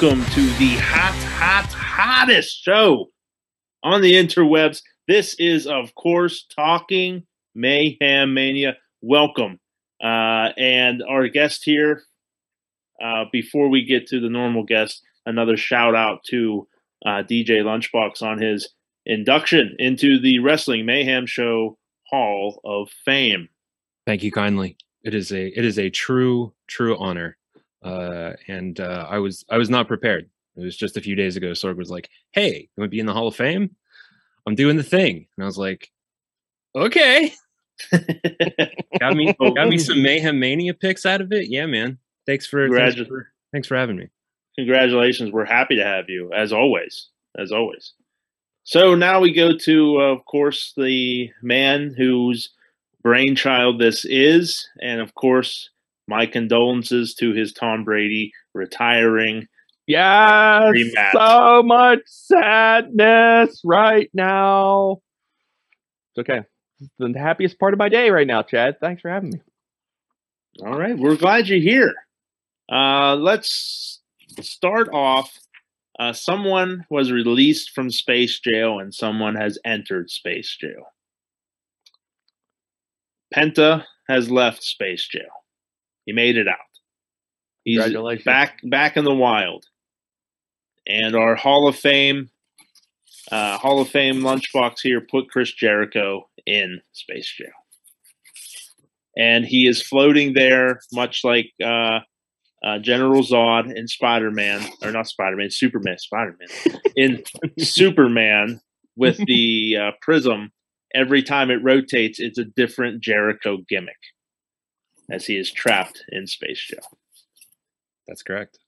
welcome to the hot, hot, hottest show on the interwebs. This is, of course, Talking Mayhem Mania. Welcome. Uh, and our guest here, uh, before we get to the normal guest, another shout out to uh, DJ Lunchbox on his induction into the Wrestling Mayhem Show Hall of Fame. Thank you kindly. It is a it is a true true honor, uh, and uh, I was I was not prepared. It was just a few days ago. Sorg was like, "Hey, you want to be in the Hall of Fame? I'm doing the thing," and I was like, "Okay." got me got me some mayhem mania picks out of it. Yeah, man. Thanks for, thanks for thanks for having me. Congratulations. We're happy to have you as always. As always. So now we go to, uh, of course, the man whose brainchild this is, and of course, my condolences to his Tom Brady retiring. Yes, so much sadness right now. It's okay. It's the happiest part of my day right now, Chad. Thanks for having me. All right, we're glad you're here. Uh, let's start off. Uh, someone was released from space jail, and someone has entered space jail. Penta has left space jail. He made it out. He's back back in the wild. And our Hall of Fame uh, Hall of Fame lunchbox here put Chris Jericho in space jail. And he is floating there, much like uh, uh, General Zod in Spider Man, or not Spider Man, Superman, Spider Man, in Superman with the uh, prism every time it rotates, it's a different Jericho gimmick as he is trapped in space jail. That's correct.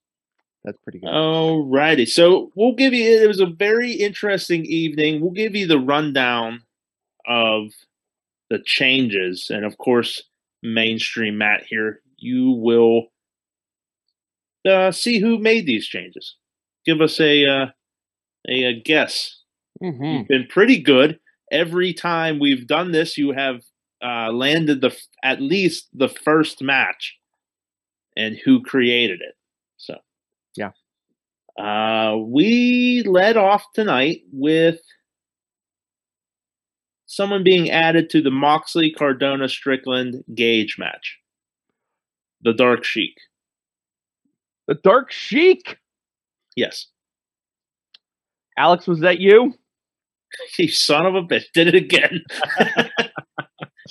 That's pretty good. All righty. So we'll give you, it was a very interesting evening. We'll give you the rundown of the changes. And of course, mainstream Matt here, you will uh, see who made these changes. Give us a, uh, a, a guess. Mm-hmm. You've been pretty good every time we've done this, you have uh, landed the at least the first match and who created it. So, yeah. Uh, we led off tonight with someone being added to the Moxley Cardona Strickland Gage match. The Dark Sheik. The Dark Sheik? Yes. Alex, was that you? You son of a bitch! Did it again.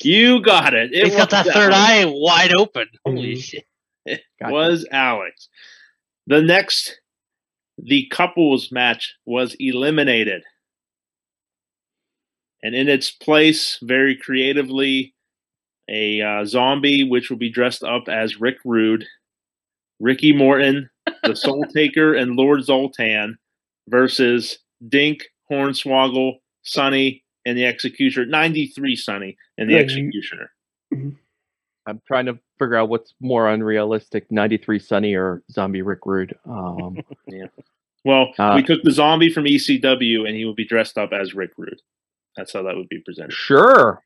you got it. It He's got that third eye wide open. Holy mm-hmm. shit! It gotcha. was Alex. The next, the couples match was eliminated, and in its place, very creatively, a uh, zombie which will be dressed up as Rick Rude, Ricky Morton, the Soul Taker, and Lord Zoltan versus Dink, Hornswoggle, Sunny, and the Executioner. 93 Sunny, and the yeah, Executioner. Mm-hmm. I'm trying to figure out what's more unrealistic 93 Sunny, or Zombie Rick Rude. Um, yeah. Well, uh, we took the zombie from ECW and he would be dressed up as Rick Rude. That's how that would be presented. Sure.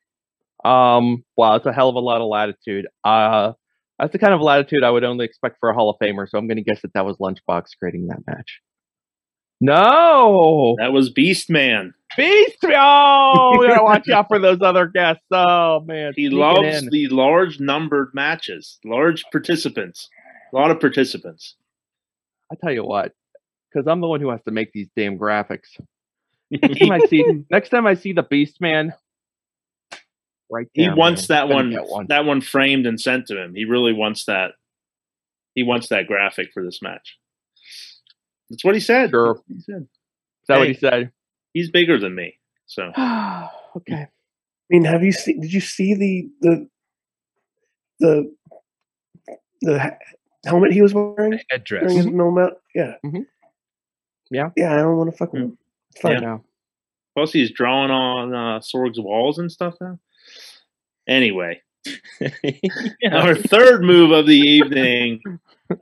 Um, wow, it's a hell of a lot of latitude. Uh, that's the kind of latitude I would only expect for a Hall of Famer. So I'm going to guess that that was Lunchbox creating that match. No, that was Beast Man. Beast. Oh, we gotta watch out for those other guests. Oh man, he loves the large numbered matches, large participants, a lot of participants. I tell you what, because I'm the one who has to make these damn graphics. Next time I see, next time I see the Beast Man, right? There, he wants man. that one, one, that one framed and sent to him. He really wants that. He wants that graphic for this match. That's what he said. Sure. He said. Is that hey, what he said? He's bigger than me. So okay. I mean, have you seen? Did you see the the the the helmet he was wearing? Headdress. During his moment? Yeah. Mm-hmm. Yeah. Yeah. I don't want to fuck with him. It's fine yeah. now. Plus, he's drawing on uh, Sorg's walls and stuff now. Anyway, yeah. our third move of the evening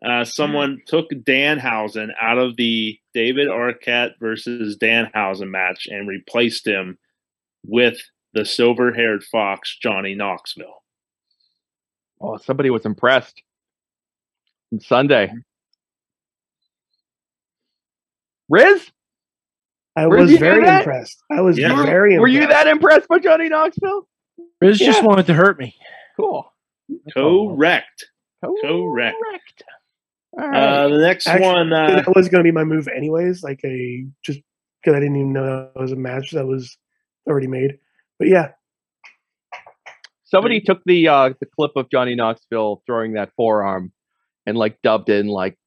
uh, someone took Danhausen out of the David Arquette versus Danhausen match and replaced him with the silver haired fox, Johnny Knoxville. Oh, somebody was impressed. Sunday. Riz? I was very impressed. I was yeah. very Were you that impressed by Johnny Knoxville? Riz yeah. just wanted to hurt me. Cool. Correct. Correct. Correct. Uh, the next Actually, one uh, that was going to be my move anyways. Like a just because I didn't even know that was a match that was already made. But yeah, somebody took the uh, the clip of Johnny Knoxville throwing that forearm and like dubbed in like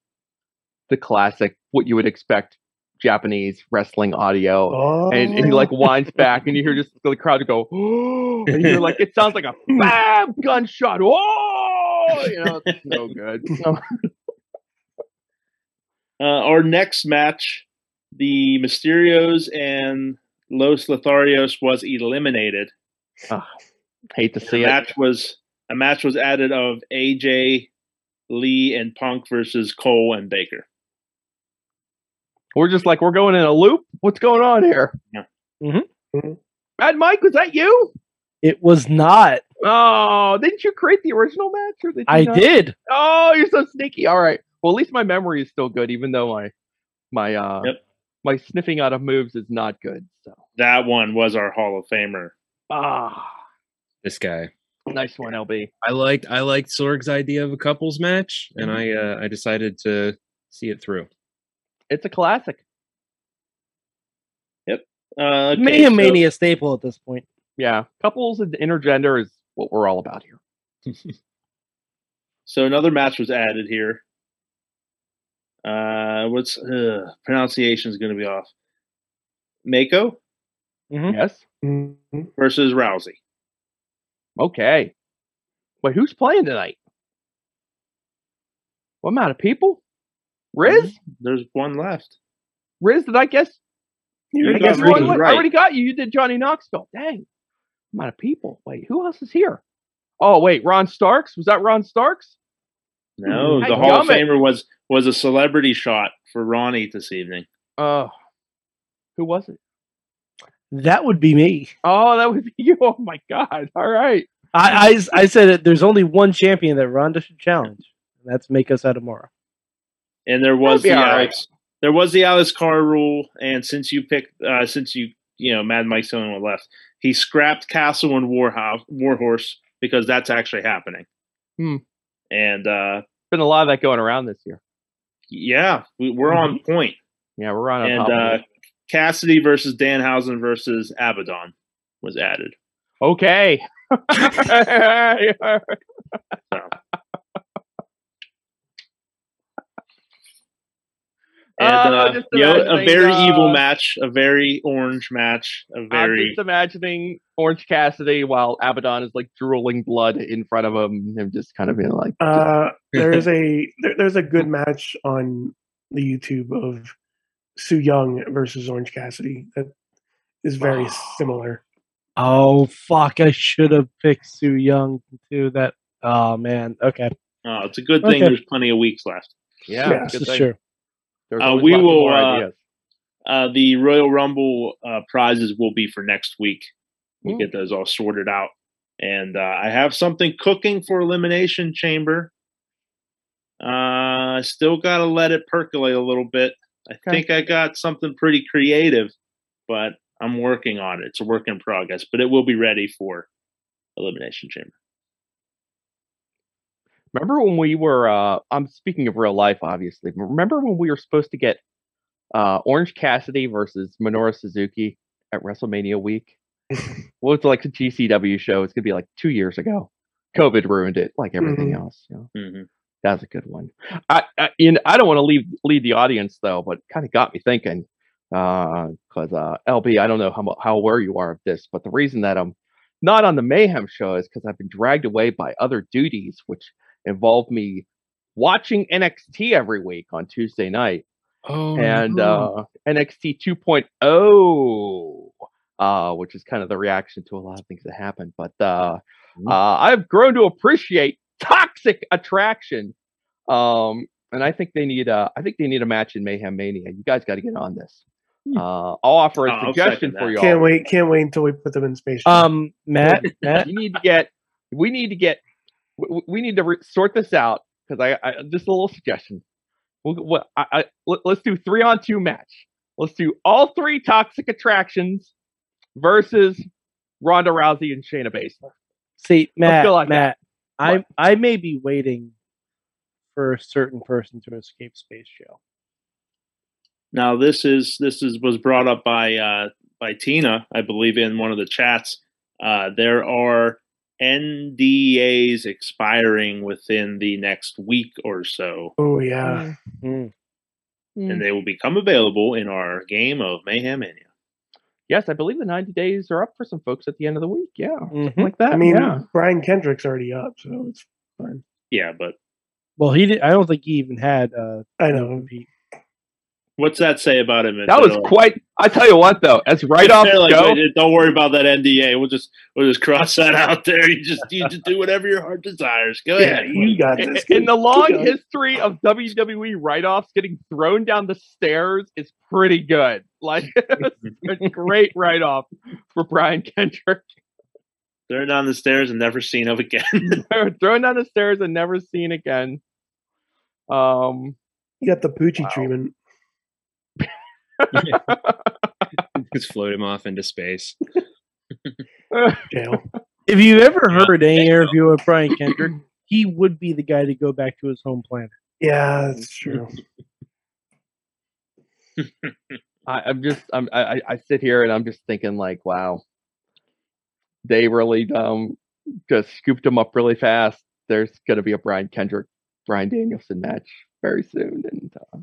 the classic what you would expect Japanese wrestling audio, oh. and, and, he like winds back, and you hear just the crowd go, oh, and you're like, it sounds like a bam gunshot. Oh, you know, it's so good. uh, our next match, the Mysterios and Los Lotharios was eliminated. Oh, hate to see it. Match was a match was added of AJ Lee and Punk versus Cole and Baker. We're just like we're going in a loop. What's going on here? Yeah. Mm-hmm. mm-hmm. Mad Mike, was that you? It was not. Oh, didn't you create the original match? Or did I not? did. Oh, you're so sneaky. All right. Well, at least my memory is still good, even though my my uh yep. my sniffing out of moves is not good. So that one was our Hall of Famer. Ah, this guy. Nice one, LB. I liked I liked Sorg's idea of a couples match, and mm-hmm. I uh, I decided to see it through. It's a classic. Yep. Uh, okay, Mayhem so, Mania staple at this point. Yeah, couples and intergender is what we're all about here. so another match was added here. Uh, what's uh, pronunciation is going to be off? Mako. Mm-hmm. Yes. Mm-hmm. Versus Rousey. Okay. Wait, who's playing tonight? What amount of people? Riz? Mm-hmm. There's one left. Riz, did I guess? You I guess one, right. I already got you. You did Johnny Knoxville. Dang. Amount of people. Wait, who else is here? Oh, wait, Ron Starks? Was that Ron Starks? No, the Hall of Famer was was a celebrity shot for Ronnie this evening. Uh who was it? That would be me. Oh, that would be you. Oh my god. All right. I I, I said it, there's only one champion that Ronda should challenge, and that's Meiko Satomura and there was the Alex, right. there was the Alex Carr rule, and since you picked, uh, since you you know Mad Mike's the only one left, he scrapped Castle and Warhouse, Warhorse because that's actually happening. Hmm. And uh, been a lot of that going around this year. Yeah, we, are mm-hmm. on point. Yeah, we're on. And uh, Cassidy versus Danhausen versus Abaddon was added. Okay. so. And, uh, uh, you know, a very uh, evil match, a very orange match, a very. I'm just imagining Orange Cassidy while Abaddon is like drooling blood in front of him, and just kind of being like. Uh, there's a there, there's a good match on the YouTube of Su Yung versus Orange Cassidy that is very oh. similar. Oh fuck! I should have picked Su Yung too. That oh man. Okay. Oh, it's a good thing. Okay. There's plenty of weeks left. Yeah, yeah that's true. Uh, we will. Uh, uh, the Royal Rumble uh, prizes will be for next week. We get those all sorted out, and uh, I have something cooking for Elimination Chamber. I still got to let it percolate a little bit. I okay. think I got something pretty creative, but I'm working on it. It's a work in progress, but it will be ready for Elimination Chamber. Remember when we were? Uh, I'm speaking of real life, obviously. Remember when we were supposed to get uh, Orange Cassidy versus Minoru Suzuki at WrestleMania week? well, it's like a GCW show. It's gonna be like two years ago. COVID ruined it, like everything mm-hmm. else. You know? mm-hmm. That's a good one. I, I, you know, I don't want to leave lead the audience though, but kind of got me thinking. Because uh, uh, LB, I don't know how how aware you are of this, but the reason that I'm not on the Mayhem show is because I've been dragged away by other duties, which involved me watching NXT every week on Tuesday night. Oh, and uh, NXT 2.0, uh, which is kind of the reaction to a lot of things that happened. But uh, mm-hmm. uh, I've grown to appreciate toxic attraction. Um, and I think they need a, I think they need a match in Mayhem Mania. You guys got to get on this. Hmm. Uh, I'll offer a oh, suggestion for you. All can't wait! Can't wait until we put them in space. Um, Matt, Matt, you need to get. We need to get we, need to re- sort this out because I, I, just a little suggestion. We'll, I, I, let, us do three on two match. Let's do all three toxic attractions versus Ronda Rousey and Shayna Baszler. See, Matt, go like that. Matt, I I may be waiting for a certain person to escape space jail. Now this is this is was brought up by uh, by Tina, I believe, in one of the chats. Uh, there are NDAs expiring within the next week or so, Oh yeah. Mm. and they will become available in our game of Mayhem Mania. Yes, I believe the 90 days are up for some folks at the end of the week. Yeah, Mhm. like that. I mean, yeah. Brian Kendrick's already up, so it's fine. Yeah, but Well, he did. I don't think he even had. Uh, I know. Pete. What's that say about him? that was quite. I tell you what, though, as right off They're like, go, don't worry about that NDA. We'll just we'll just cross that out there. You just you just do whatever your heart desires. Go Yeah, ahead. you got in, this. in the long history of WWE write-offs, getting thrown down the stairs is pretty good. Like, a great write-off for Brian Kendrick. They're down the stairs and never seen of again. thrown down the stairs and never seen again. Um, You got the Poochie Wow. treatment. Just float him off into space. Jail. If you ever heard any interview with Brian Kendrick, he would be the guy to go back to his home planet. Yeah, that's true. I, I'm just I'm, I I- I sit here and I'm just thinking like, wow, they really um just scooped him up really fast. There's gonna be a Brian Kendrick, Bryan Danielson match very soon, and uh,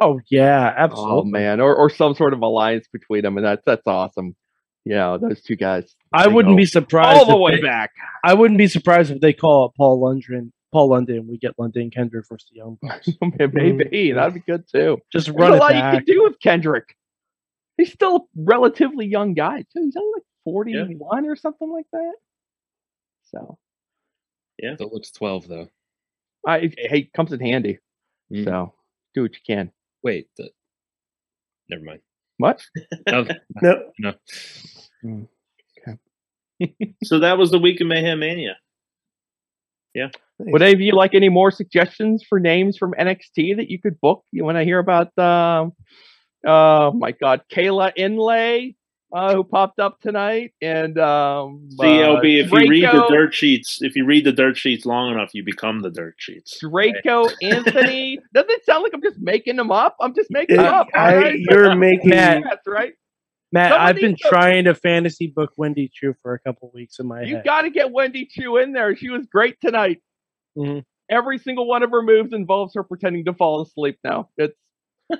Oh yeah, absolutely. oh man, or or some sort of alliance between them, and that's that's awesome. You know, those two guys. I wouldn't go be surprised. all the way they- back. I wouldn't be surprised if they call up Paul London. Paul London. We get London Kendrick versus the Young Bucks. Maybe that'd be good too. Just There's run a it lot you back. can do with Kendrick. He's still a relatively young guy too. He's only like 41 or something like that. So yeah, Still looks twelve though. I it, hey, comes in handy. Mm. So do what you can. Wait, the, never mind. What? Oh, No, no. so that was the week of Mayhem Mania. Yeah. Would any of you like any more suggestions for names from NXT that you could book? You want to hear about? Uh, uh, my God, Kayla Inlay, uh, who popped up tonight, and um, CLB, uh, if you read the dirt sheets, if you read the dirt sheets long enough, you become the dirt sheets. Draco Anthony. Doesn't it sound like I'm just making them up? I'm just making them up. I- right? you're making Matt, That's right. Matt, Some I've been these- trying to fantasy book Wendy Choo for a couple weeks in my You head. got to get Wendy Choo in there. She was great tonight. Mhm. Every single one of her moves involves her pretending to fall asleep. Now it's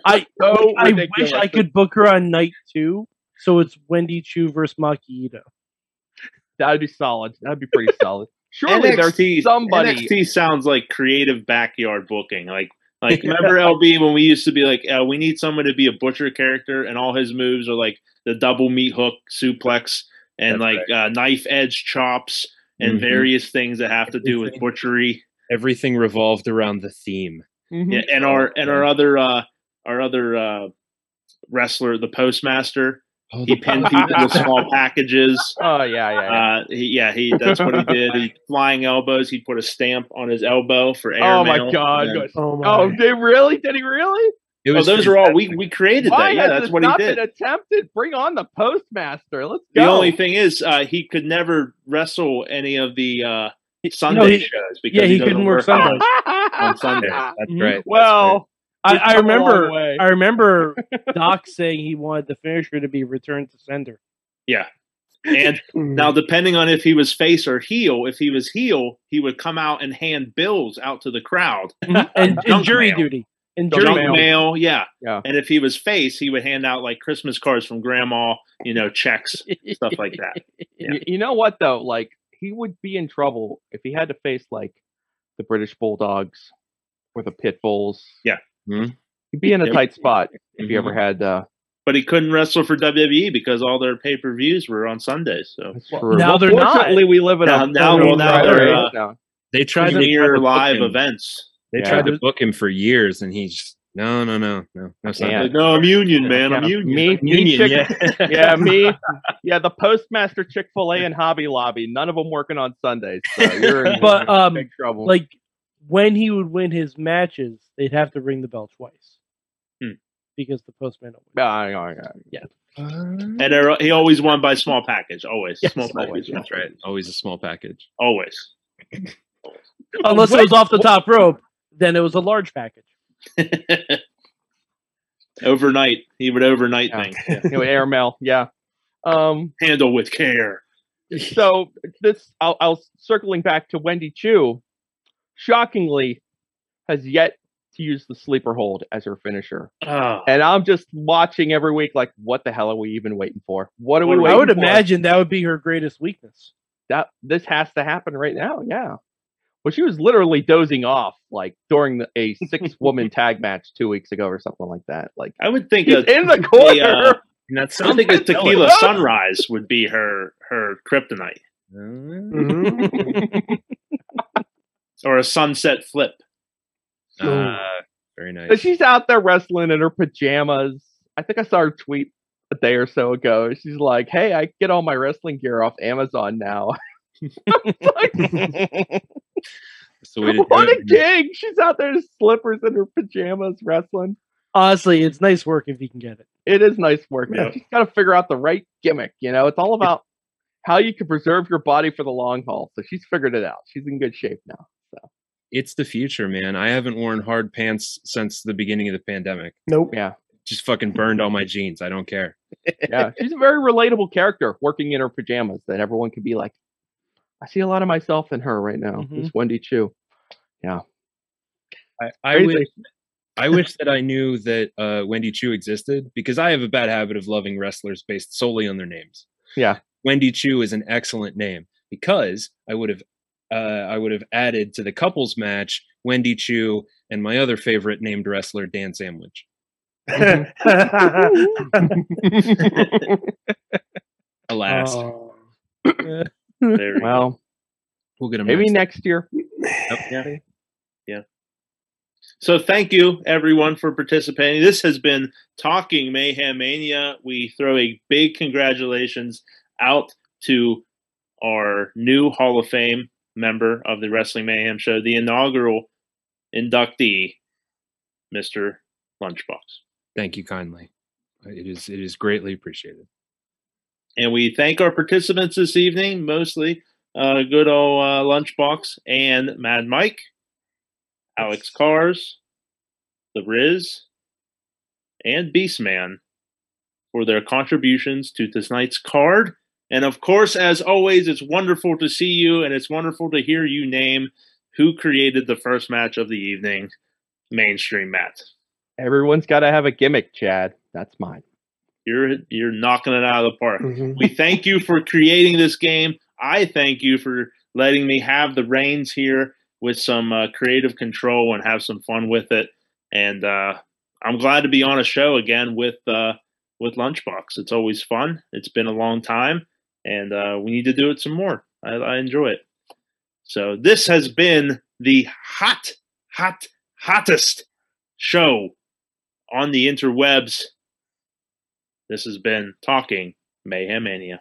I so I wish I could book her on night two, so it's Wendy Choo versus Maki Itoh. That'd be solid. That'd be pretty solid. Surely there's NXT, somebody. NXT sounds like creative backyard booking. Like, like remember LB when we used to be like, uh, we need someone to be a butcher character, and all his moves are like the double meat hook, suplex, and That's like uh, knife edge chops, and Mhm. various things that have to do with butchery. Everything revolved around the theme. Mhm. Yeah, and our and our other uh, our other uh, wrestler, the postmaster, Oh, he pinned people with small packages. Oh yeah, yeah. yeah. Uh, he, yeah, he that's what he did. He flying elbows. He put a stamp on his elbow for air. oh my god. and then- Oh my. Oh, did really? Did he really? It Oh, those for- are all we we created Why that. Yeah, has that's what he did. been attempted? Bring on the postmaster. Let's go. The only thing is, uh, he could never wrestle any of the uh, Sunday No, he- shows because yeah, he doesn't couldn't work on- Sundays. on Sundays. That's Mhm. right. that's well, I, I come a long remember. I remember Doc saying he wanted the finisher to be returned to sender. Yeah, and now depending on if he was face or heel, if he was heel, he would come out and hand bills out to the crowd. Mm-hmm. and, and Junk jury mail. duty. And Junk jury Junk mail. mail, yeah. Yeah. And if he was face, he would hand out like Christmas cards from grandma, you know, checks, stuff like that. Yeah. You know what though? Like he would be in trouble if he had to face like the British Bulldogs or the Pitbulls. Yeah. Mhm. He'd be in a tight spot if he Mhm. ever had. uh But he couldn't wrestle for WWE because all their pay per views were on Sundays. So Well, now Well, they're not. fortunately, we live in Now- a now- well, now they're, uh, now. They tried to near live him. events. They Yeah. tried to book him for years, and he's no, no, no, no, no. Sunday. Like, no, I'm union, man. I'm union. Me, me, Union, Chick- yeah. yeah, me, yeah. The Postmaster, Chick Fil A, and Hobby Lobby. None of them working on Sundays. So you're in But, um, big trouble. like when he would win his matches, they'd have to ring the bell twice. Hmm. because the postman. Uh, yeah. And he always won by small package. Always yes, small package. Always, that's right. Always a small package. Always. Unless it was off the top rope, then it was a large package. overnight, he would overnight Yeah. things. Yeah. You know, airmail. Yeah. Um. Handle with care. So this, I'll, I'll circling back to Wendy Choo. Shockingly, has yet to use the sleeper hold as her finisher, Oh, and I'm just watching every week. Like, what the hell are we even waiting for? What are we What waiting I would for? imagine that would be her greatest weakness. that this has to happen right now. Yeah. Well, she was literally dozing off like during the, a six woman tag match two weeks ago or something like that. Like I would think she's a, in the corner. uh, And that's I think a tequila sunrise would be her her kryptonite Mhm. or a sunset flip. Uh, very But nice. she's out there wrestling in her pajamas. I think I saw her tweet a day or so ago. She's like, "Hey, I get all my wrestling gear off Amazon now." Like, That's the way what a gig! She's out there in slippers in her pajamas wrestling. Honestly, it's nice work if you can get it. It is nice work. Yeah. She's got to figure out the right gimmick. You know, it's all about how you can preserve your body for the long haul. So she's figured it out. She's in good shape now. It's the future, man. I haven't worn hard pants since the beginning of the pandemic. Nope. Yeah, Just fucking burned all my jeans. I don't care. yeah. She's a very relatable character working in her pajamas that everyone could be like, I see a lot of myself in her right now. Mhm. This Wendy Choo. I, I wish I wish that I knew that uh, Wendy Choo existed because I have a bad habit of loving wrestlers based solely on their names. Yeah. Wendy Choo is an excellent name because I would have uh, I would have added to the couples match Wendy Choo and my other favorite named wrestler Dan Sandwich. Alas, Oh. There we go. well, we'll get him maybe next. next year. Yep. So thank you everyone for participating. This has been Talking Mayhem Mania. We throw a big congratulations out to our new Hall of Fame member of the Wrestling Mayhem show, the inaugural inductee, Mr. Lunchbox. Thank you kindly. It is it is greatly appreciated. And we thank our participants this evening, mostly uh, good old uh, Lunchbox and Mad Mike, Alex Cars, The Riz, and Beastman for their contributions to tonight's card. And of course, as always, it's wonderful to see you and it's wonderful to hear you name who created the first match of the evening, Mainstream Matt. Everyone's got to have a gimmick, Chad. That's mine. You're you're knocking it out of the park. Mhm. we thank you for creating this game. I thank you for letting me have the reins here with some uh, creative control and have some fun with it. And uh, I'm glad to be on a show again with uh, with Lunchbox. It's always fun. It's been a long time, and uh, we need to do it some more. I, I enjoy it. So this has been the hot, hot, hottest show on the interwebs. This has been Talking Mayhem Mania.